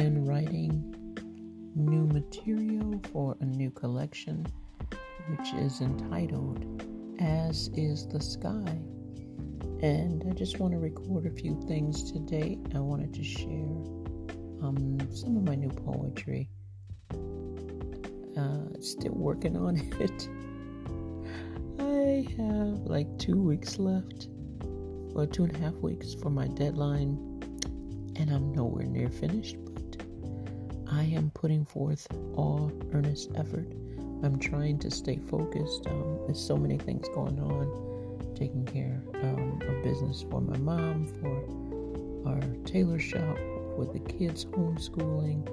writing new material for a new collection, which is entitled As Is the Sky. And I just want to record a few things today. I wanted to share um, some of my new poetry. Uh, still working on it. I have like two weeks left, or two and a half weeks for my deadline, and I'm nowhere near finished, I am putting forth all earnest effort. I'm trying to stay focused. Um, there's so many things going on, taking care um, of business for my mom, for our tailor shop, with the kids homeschooling.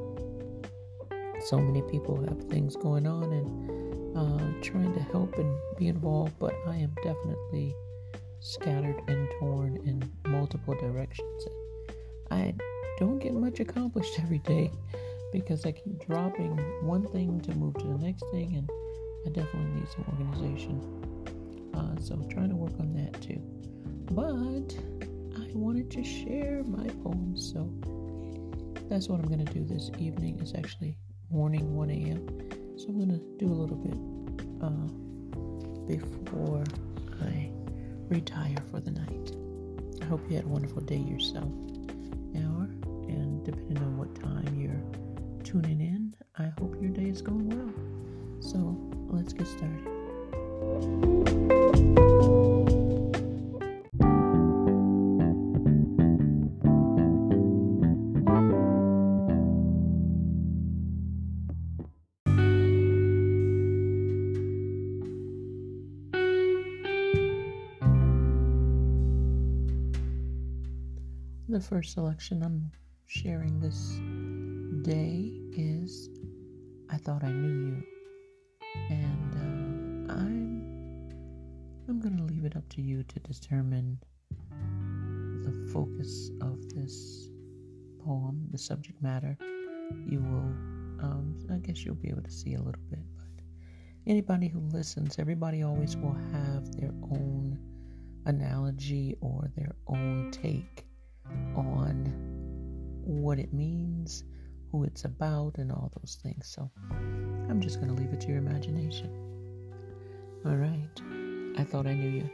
So many people have things going on, and uh, trying to help and be involved, but I am definitely scattered and torn in multiple directions. I don't get much accomplished every day because I keep dropping one thing to move to the next thing, and I definitely need some organization. Uh, so trying to work on that too. But I wanted to share my poems, so that's what I'm going to do this evening. It's actually morning 1 a.m. So I'm going to do a little bit uh, before I retire for the night. I hope you had a wonderful day yourself. Hour, and depending on let's get started. The first selection I'm sharing this day is I Thought I Knew You. To you to determine the focus of this poem, the subject matter. You will, um, I guess you'll be able to see a little bit. But anybody who listens, everybody always will have their own analogy or their own take on what it means, who it's about, and all those things. So I'm just going to leave it to your imagination. All right. I thought I knew you.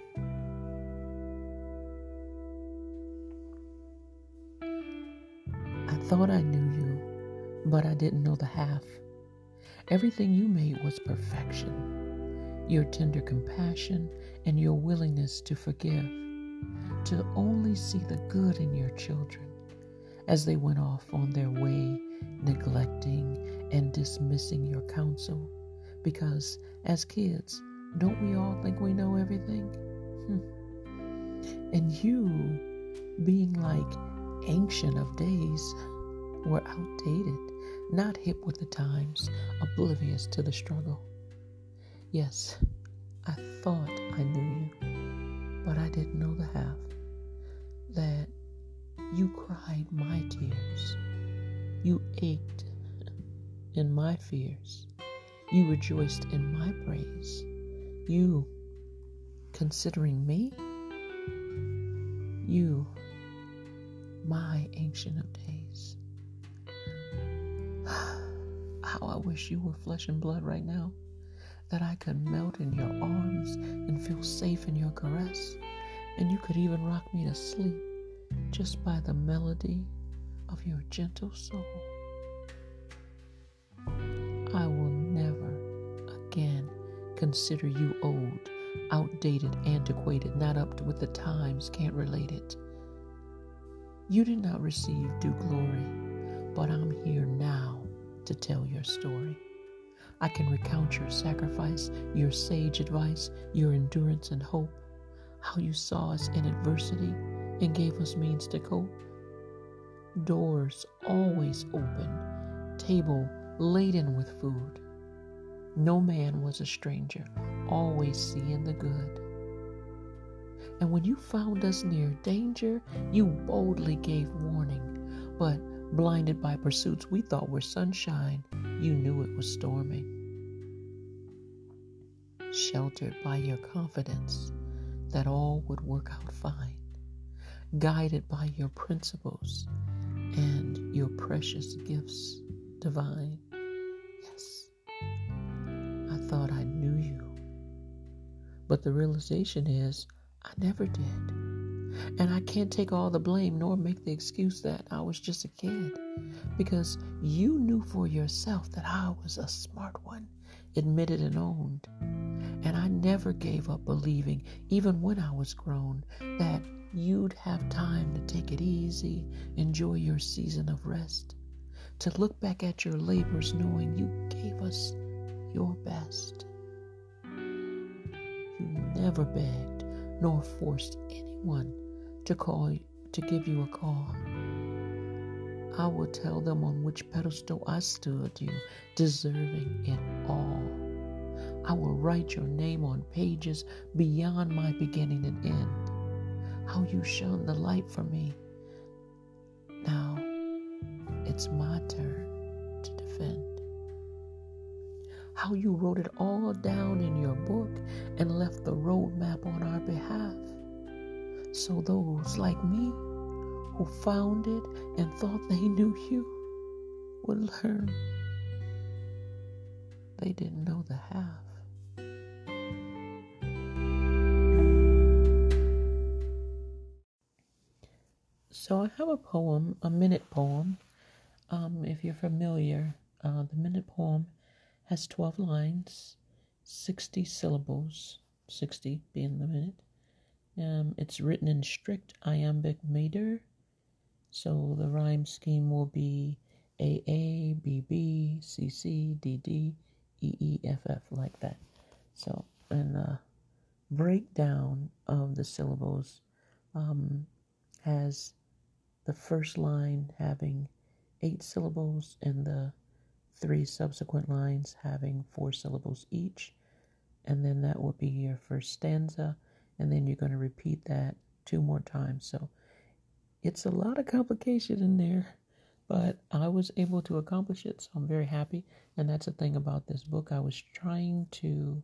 I thought I knew you, but I didn't know the half. Everything you made was perfection. Your tender compassion and your willingness to forgive to only see the good in your children as they went off on their way, neglecting and dismissing your counsel. Because as kids, don't we all think we know everything? Hmm. And you, being like ancient of days, were outdated, not hip with the times, oblivious to the struggle. Yes, I thought I knew you, but I didn't know the half that you cried my tears. You ached in my fears. You rejoiced in my praise. You, considering me, you, my ancient of days. How I wish you were flesh and blood right now, that I could melt in your arms and feel safe in your caress and you could even rock me to sleep just by the melody of your gentle soul. I will consider you old, outdated, antiquated, not up with the times, can't relate it. You did not receive due glory, but I'm here now to tell your story. I can recount your sacrifice, your sage advice, your endurance and hope how you saw us in adversity and gave us means to cope. Doors always open, table laden with food. No man was a stranger, always seeing the good. And when you found us near danger, you boldly gave warning. But blinded by pursuits we thought were sunshine, you knew it was storming. Sheltered by your confidence, that all would work out fine, guided by your principles and your precious gifts divine. Thought I knew you. But the realization is, I never did. And I can't take all the blame nor make the excuse that I was just a kid. Because you knew for yourself that I was a smart one, admitted and owned. And I never gave up believing, even when I was grown, that you'd have time to take it easy, enjoy your season of rest, to look back at your labors knowing you gave us your best. You never begged nor forced anyone to call to give you a call. I will tell them on which pedestal I stood you, deserving it all. I will write your name on pages beyond my beginning and end how you shone the light for me. Now it's my turn to defend. How you wrote it all down in your book and left the roadmap on our behalf. So those like me who found it and thought they knew you would learn they didn't know the half. So I have a poem, a minute poem. Um, if you're familiar, uh, the minute poem has 12 lines, 60 syllables, 60 being the minute. Um, it's written in strict iambic meter, so the rhyme scheme will be A A B B C C D D E E F F like that. So, and the breakdown of the syllables um, has the first line having eight syllables and the three subsequent lines having four syllables each. And then that will be your first stanza. And then you're going to repeat that two more times. So it's a lot of complication in there, but I was able to accomplish it. So I'm very happy. And that's the thing about this book. I was trying to,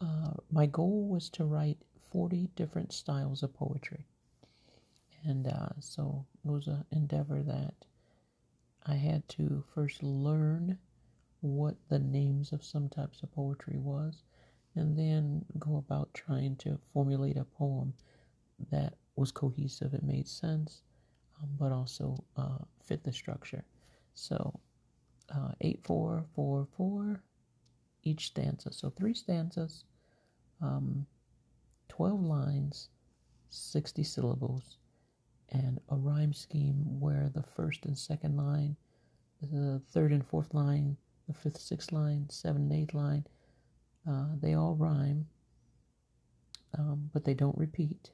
uh, my goal was to write 40 different styles of poetry. And uh, so it was an endeavor that I had to first learn what the names of some types of poetry was, and then go about trying to formulate a poem that was cohesive, it made sense, um, but also uh, fit the structure. So, uh, 8 4 4 4 each stanza. So, three stanzas, um, 12 lines, 60 syllables, and a rhyme scheme where the first and second line, the third and fourth line, the fifth, sixth line, seventh, and eighth line, uh, they all rhyme, um, but they don't repeat.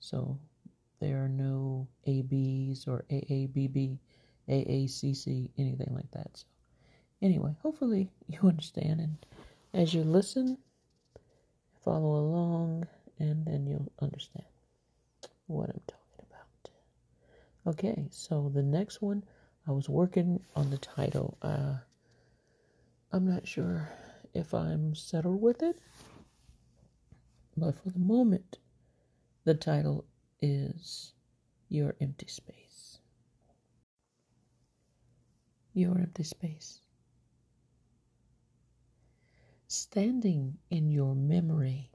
So there are no ABs or AABB, AACC, anything like that. So anyway, hopefully you understand, and as you listen, follow along, and then you'll understand what I'm talking. Okay, so the next one, I was working on the title. Uh, I'm not sure if I'm settled with it, but for the moment, the title is Your Empty Space. Your Empty Space. Standing in your memory,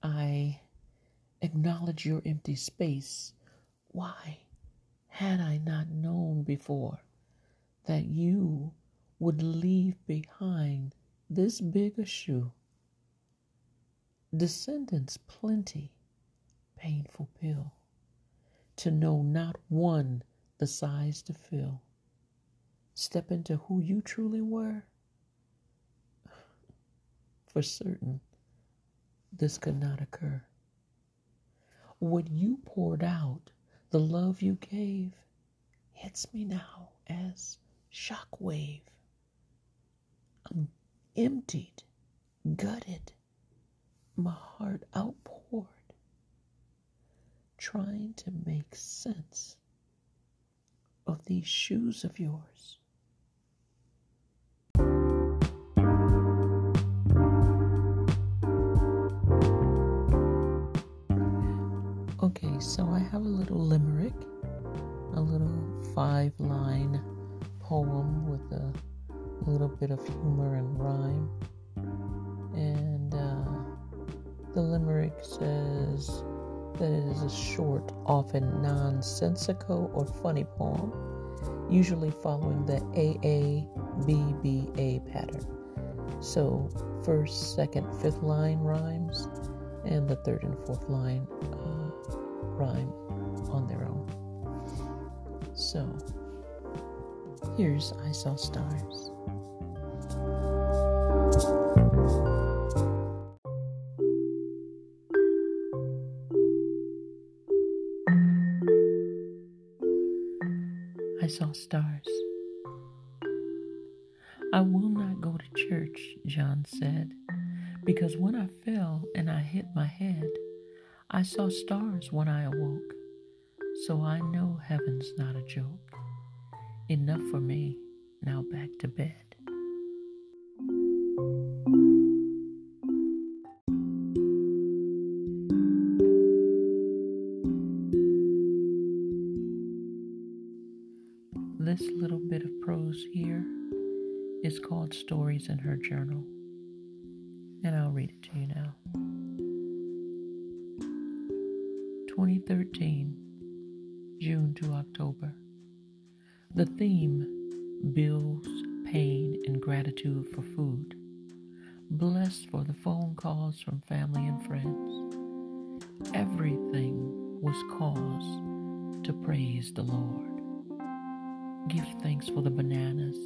I acknowledge your empty space. Why? Had I not known before that you would leave behind this big a shoe. Descendants plenty, painful pill, to know not one the size to fill. Step into who you truly were. For certain, this could not occur. What you poured out the love you gave hits me now as shockwave. I'm emptied, gutted, my heart outpoured, trying to make sense of these shoes of yours. So I have a little limerick, a little five line poem with a little bit of humor and rhyme. And uh, the limerick says that it is a short, often nonsensical or funny poem, usually following the AABBA pattern. So, first, second, fifth line rhymes, and the third and fourth line uh, rhyme on their own. So, here's I Saw Stars. I saw stars. I will not go to church, John said, because when I fell and I hit my head, I saw stars when I awoke. So I know heaven's not a joke. Enough for me. Now back to bed. This little bit of prose here is called Stories in Her Journal, and I'll read it to you now. 2013, June to October. The theme bills, pain, and gratitude for food. Blessed for the phone calls from family and friends. Everything was cause to praise the Lord. Give thanks for the bananas,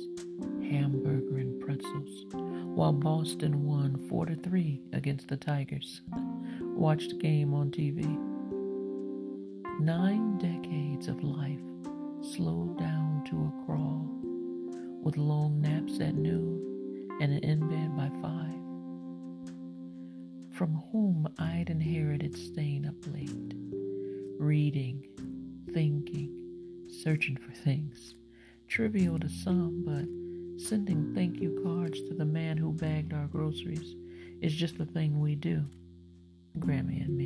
hamburger, and pretzels, while Boston won 4 to 3 against the Tigers. Watched game on TV. Nine decades of life slowed down to a crawl, with long naps at noon and an in bed by five. From whom I'd inherited staying up late, reading, thinking, searching for things trivial to some, but sending thank you cards to the man who bagged our groceries is just the thing we do, Grammy and me.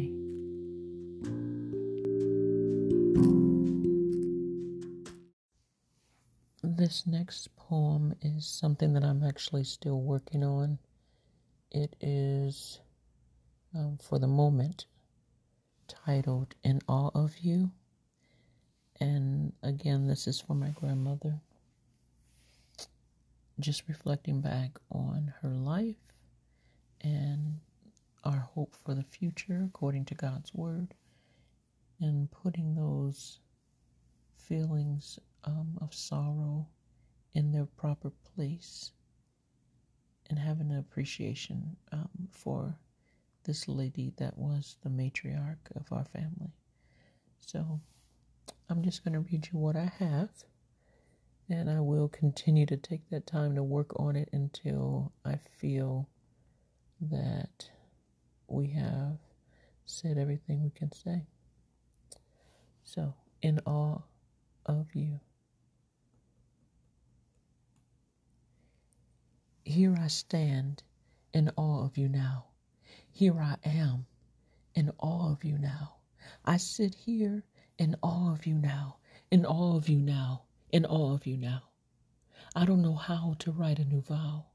This next poem is something that I'm actually still working on. It is, um, for the moment, titled In Awe of You. And again, this is for my grandmother. Just reflecting back on her life and our hope for the future according to God's Word, and putting those feelings um, of sorrow in their proper place, and having an appreciation um, for this lady that was the matriarch of our family. So, I'm just going to read you what I have, and I will continue to take that time to work on it until I feel that we have said everything we can say. So, in awe of you. Here I stand in awe of you now. Here I am in awe of you now. I sit here in awe of you now, in awe of you now, in awe of you now. I don't know how to write a new vow,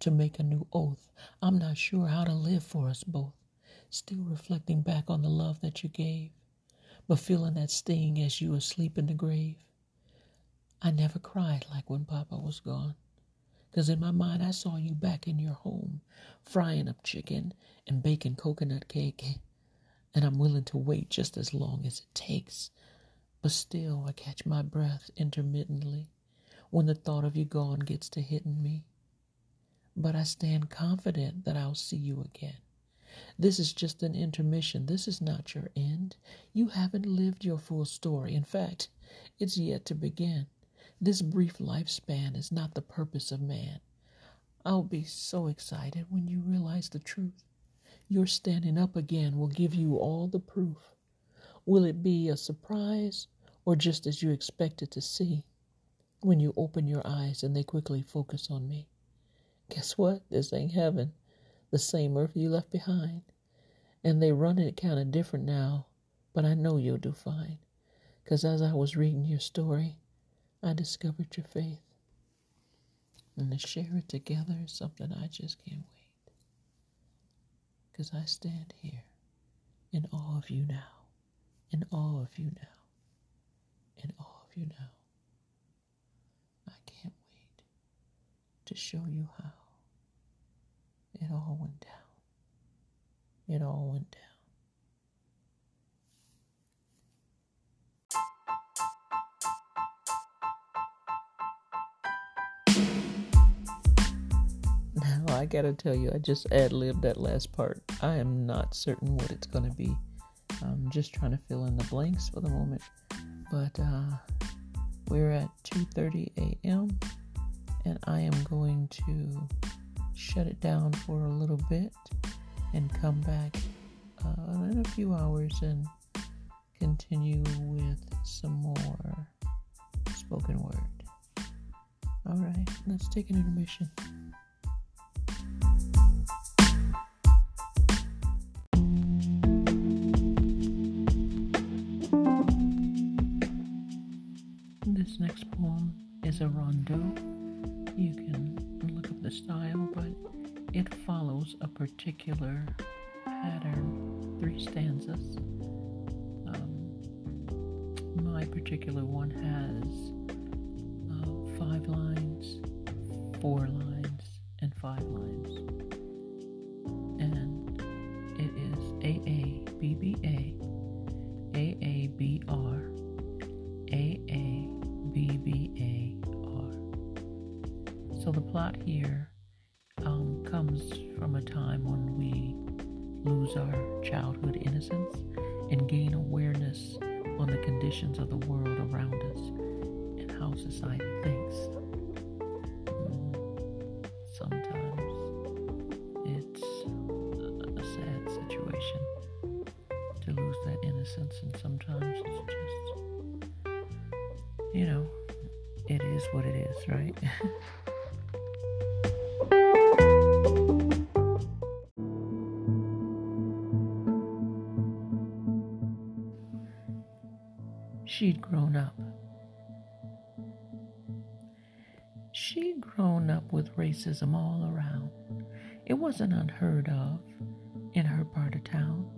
to make a new oath. I'm not sure how to live for us both. Still reflecting back on the love that you gave, but feeling that sting as you asleep in the grave. I never cried like when Papa was gone. Cause in my mind I saw you back in your home, frying up chicken and baking coconut cake and I'm willing to wait just as long as it takes. But still, I catch my breath intermittently when the thought of you gone gets to hitting me. But I stand confident that I'll see you again. This is just an intermission. This is not your end. You haven't lived your full story. In fact, it's yet to begin. This brief lifespan is not the purpose of man. I'll be so excited when you realize the truth. Your standing up again will give you all the proof. Will it be a surprise or just as you expected to see when you open your eyes and they quickly focus on me? Guess what? This ain't heaven, the same earth you left behind. And they run it kind of different now, but I know you'll do fine. Because as I was reading your story, I discovered your faith. And to share it together is something I just can't wait. Because I stand here in awe of you now, in awe of you now, in awe of you now. I can't wait to show you how it all went down. It all went down. I gotta tell you, I just ad libbed that last part. I am not certain what it's gonna be. I'm just trying to fill in the blanks for the moment. But uh, we're at 2:30 a.m. and I am going to shut it down for a little bit and come back uh, in a few hours and continue with some more spoken word. All right, let's take an intermission. But it follows a particular pattern, three stanzas. Um, my particular one has uh, five lines, four lines, and five lines. And it is AABBA, AABR, AABBAR. So the plot here comes from a time when we lose our childhood innocence and gain awareness on the conditions of the world around us and how society thinks. Sometimes it's a sad situation to lose that innocence, and sometimes it's just, you know, it is what it is, right? She'd grown up. She'd grown up with racism all around. It wasn't unheard of in her part of town,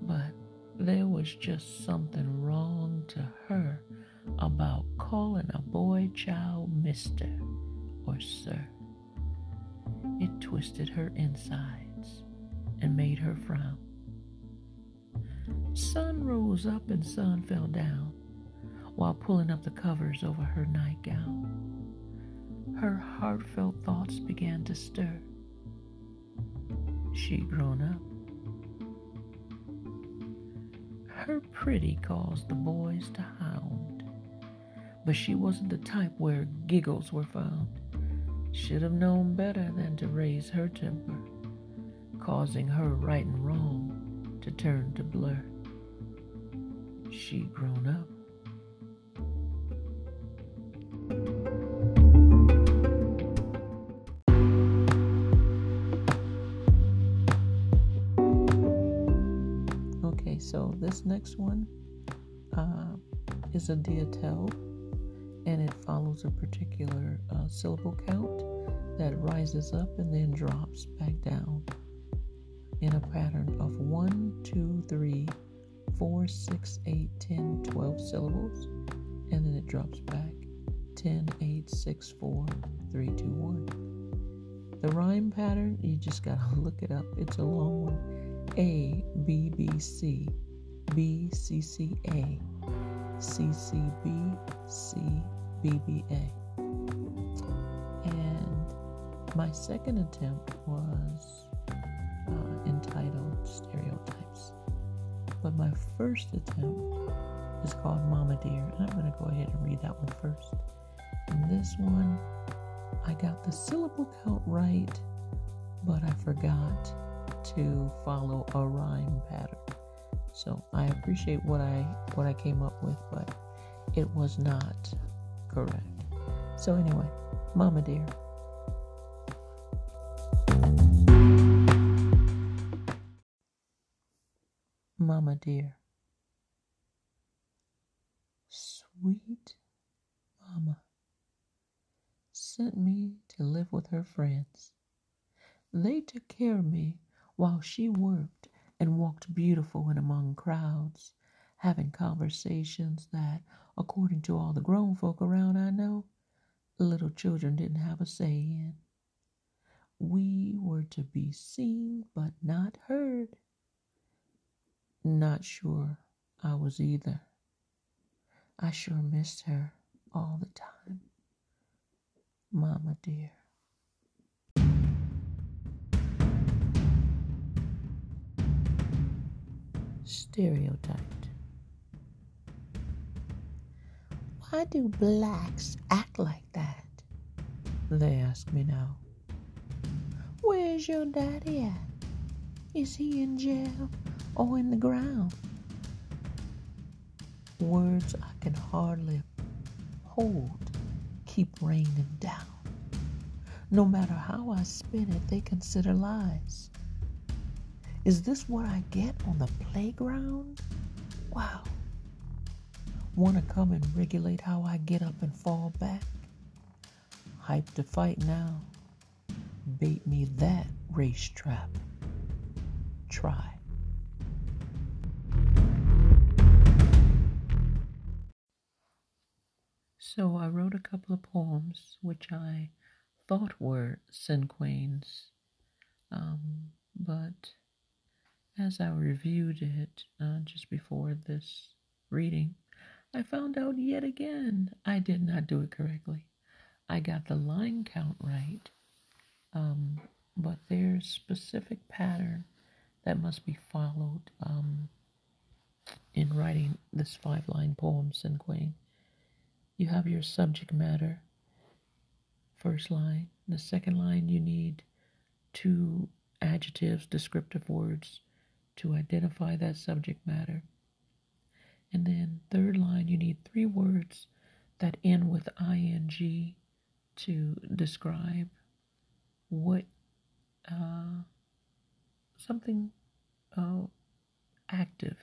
but there was just something wrong to her about calling a boy child Mister or Sir. It twisted her insides and made her frown. Sun rose up and sun fell down while pulling up the covers over her nightgown. Her heartfelt thoughts began to stir. She'd grown up. Her pretty caused the boys to hound, but she wasn't the type where giggles were found. Should have known better than to raise her temper, causing her right and wrong to turn to blur she'd grown up. Okay, so this next one uh, is a diatelle, and it follows a particular uh, syllable count that rises up and then drops back down in a pattern of one, two, three, 4, 6, 8, 10, 12 syllables, and then it drops back 10, 8, 6, 4, 3, 2, 1. The rhyme pattern, you just gotta look it up. It's a long one. A, B, B, C, B, C, C, A, C, C, B, C, B, B, A. And my second attempt was uh, entitled Stereotypes. But my first attempt is called Mama Dear, and I'm going to go ahead and read that one first. And this one, I got the syllable count right, but I forgot to follow a rhyme pattern. So I appreciate what I what I came up with, but it was not correct. So anyway, Mama Dear. Mama dear, sweet mama sent me to live with her friends. They took care of me while she worked and walked beautiful in among crowds, having conversations that, according to all the grown folk around I know, little children didn't have a say in. We were to be seen but not heard. Not sure I was either. I sure missed her all the time. Mama dear. Stereotyped. Why do blacks act like that? They ask me now. Where's your daddy at? Is he in jail or in the ground? Words I can hardly hold keep raining down. No matter how I spin it, they consider lies. Is this what I get on the playground? Wow. Want to come and regulate how I get up and fall back? Hype to fight now. Bait me that race trap. Try. So I wrote a couple of poems which I thought were cinquains, um, but as I reviewed it uh, just before this reading, I found out yet again I did not do it correctly. I got the line count right, um, but there's specific pattern that must be followed um, in writing this five line poem, Cinquain you have your subject matter, first line. The second line, you need two adjectives, descriptive words to identify that subject matter. And then, third line, you need three words that end with ing to describe what uh, something uh, active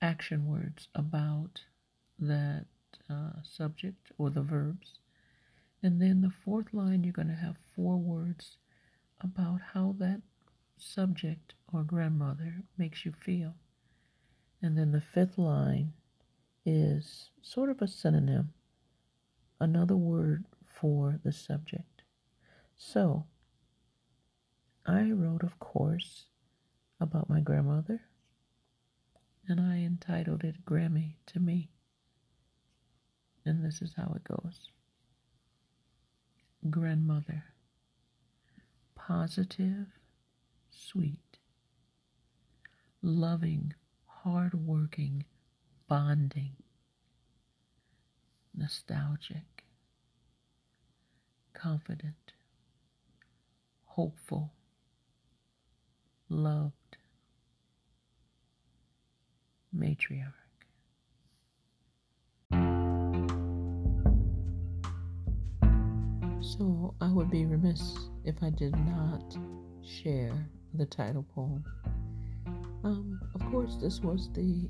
action words about that uh, subject or the verbs. And then the fourth line, you're going to have four words about how that subject or grandmother makes you feel. And then the fifth line is sort of a synonym, another word for the subject. So, I wrote, of course, about my grandmother, and I entitled it Grammy to Me. And this is how it goes Grandmother, positive, sweet, loving, hardworking, bonding, nostalgic, confident, hopeful, loved, matriarch. So I would be remiss if I did not share the title poem. Um, of course, this was the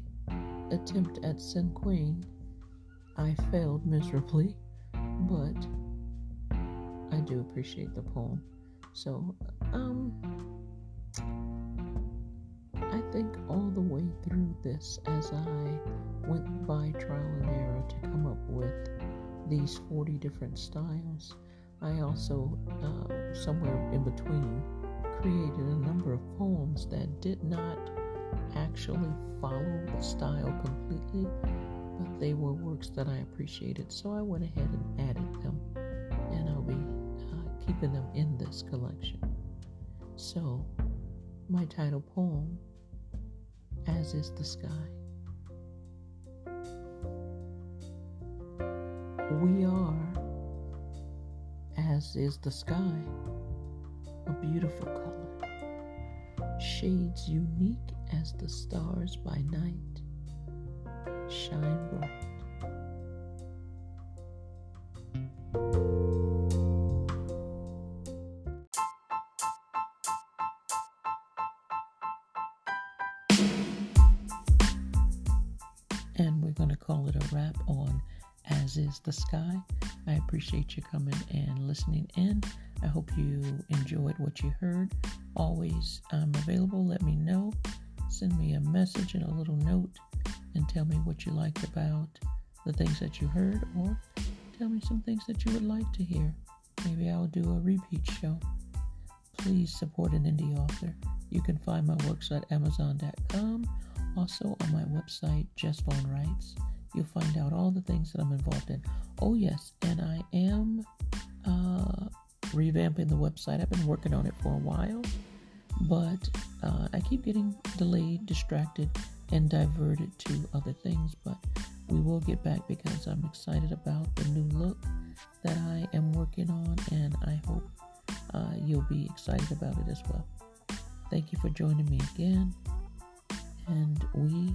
attempt at cinquain. I failed miserably, but I do appreciate the poem. So, um, I think all the way through this, as I went by trial and error to come up with these 40 different styles, I also, uh, somewhere in between, created a number of poems that did not actually follow the style completely, but they were works that I appreciated. So I went ahead and added them, and I'll be uh, keeping them in this collection. So, my title poem, As is the Sky. We are as is the sky, a beautiful color, shades unique as the stars by night shine bright. As is the sky. I appreciate you coming and listening in. I hope you enjoyed what you heard. Always I'm available. Let me know. Send me a message and a little note and tell me what you liked about the things that you heard or tell me some things that you would like to hear. Maybe I'll do a repeat show. Please support an indie author. You can find my works at Amazon.com, also on my website, Jess Vaughn Writes. You'll find out all the things that I'm involved in. Oh, yes, and I am uh, revamping the website. I've been working on it for a while, but uh, I keep getting delayed, distracted, and diverted to other things. But we will get back because I'm excited about the new look that I am working on, and I hope uh, you'll be excited about it as well. Thank you for joining me again, and we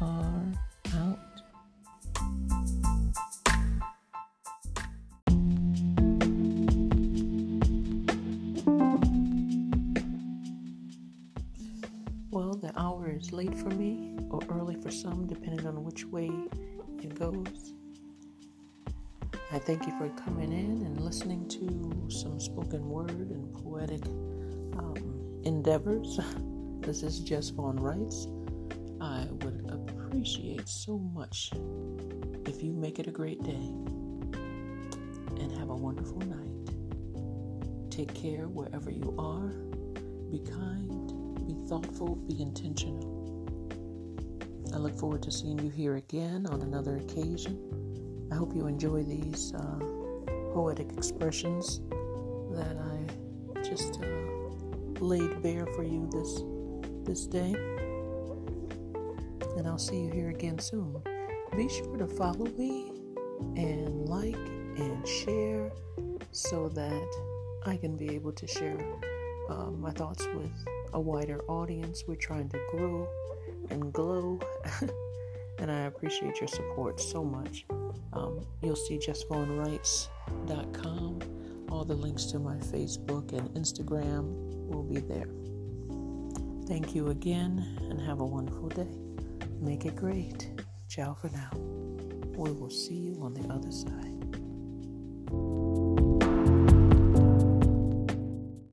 are out. Late for me, or early for some, depending on which way it goes. I thank you for coming in and listening to some spoken word and poetic um, endeavors. this is Jess Vaughn Writes. I would appreciate so much if you make it a great day and have a wonderful night. Take care wherever you are. Be kind, be thoughtful, be intentional. I look forward to seeing you here again on another occasion. I hope you enjoy these uh, poetic expressions that I just uh, laid bare for you this this day. And I'll see you here again soon. Be sure to follow me and like and share so that I can be able to share uh, my thoughts with a wider audience. We're trying to grow and glow, and I appreciate your support so much. Um, you'll see jessvaughnwrites.com. All the links to my Facebook and Instagram will be there. Thank you again and have a wonderful day. Make it great. Ciao for now. We will see you on the other side.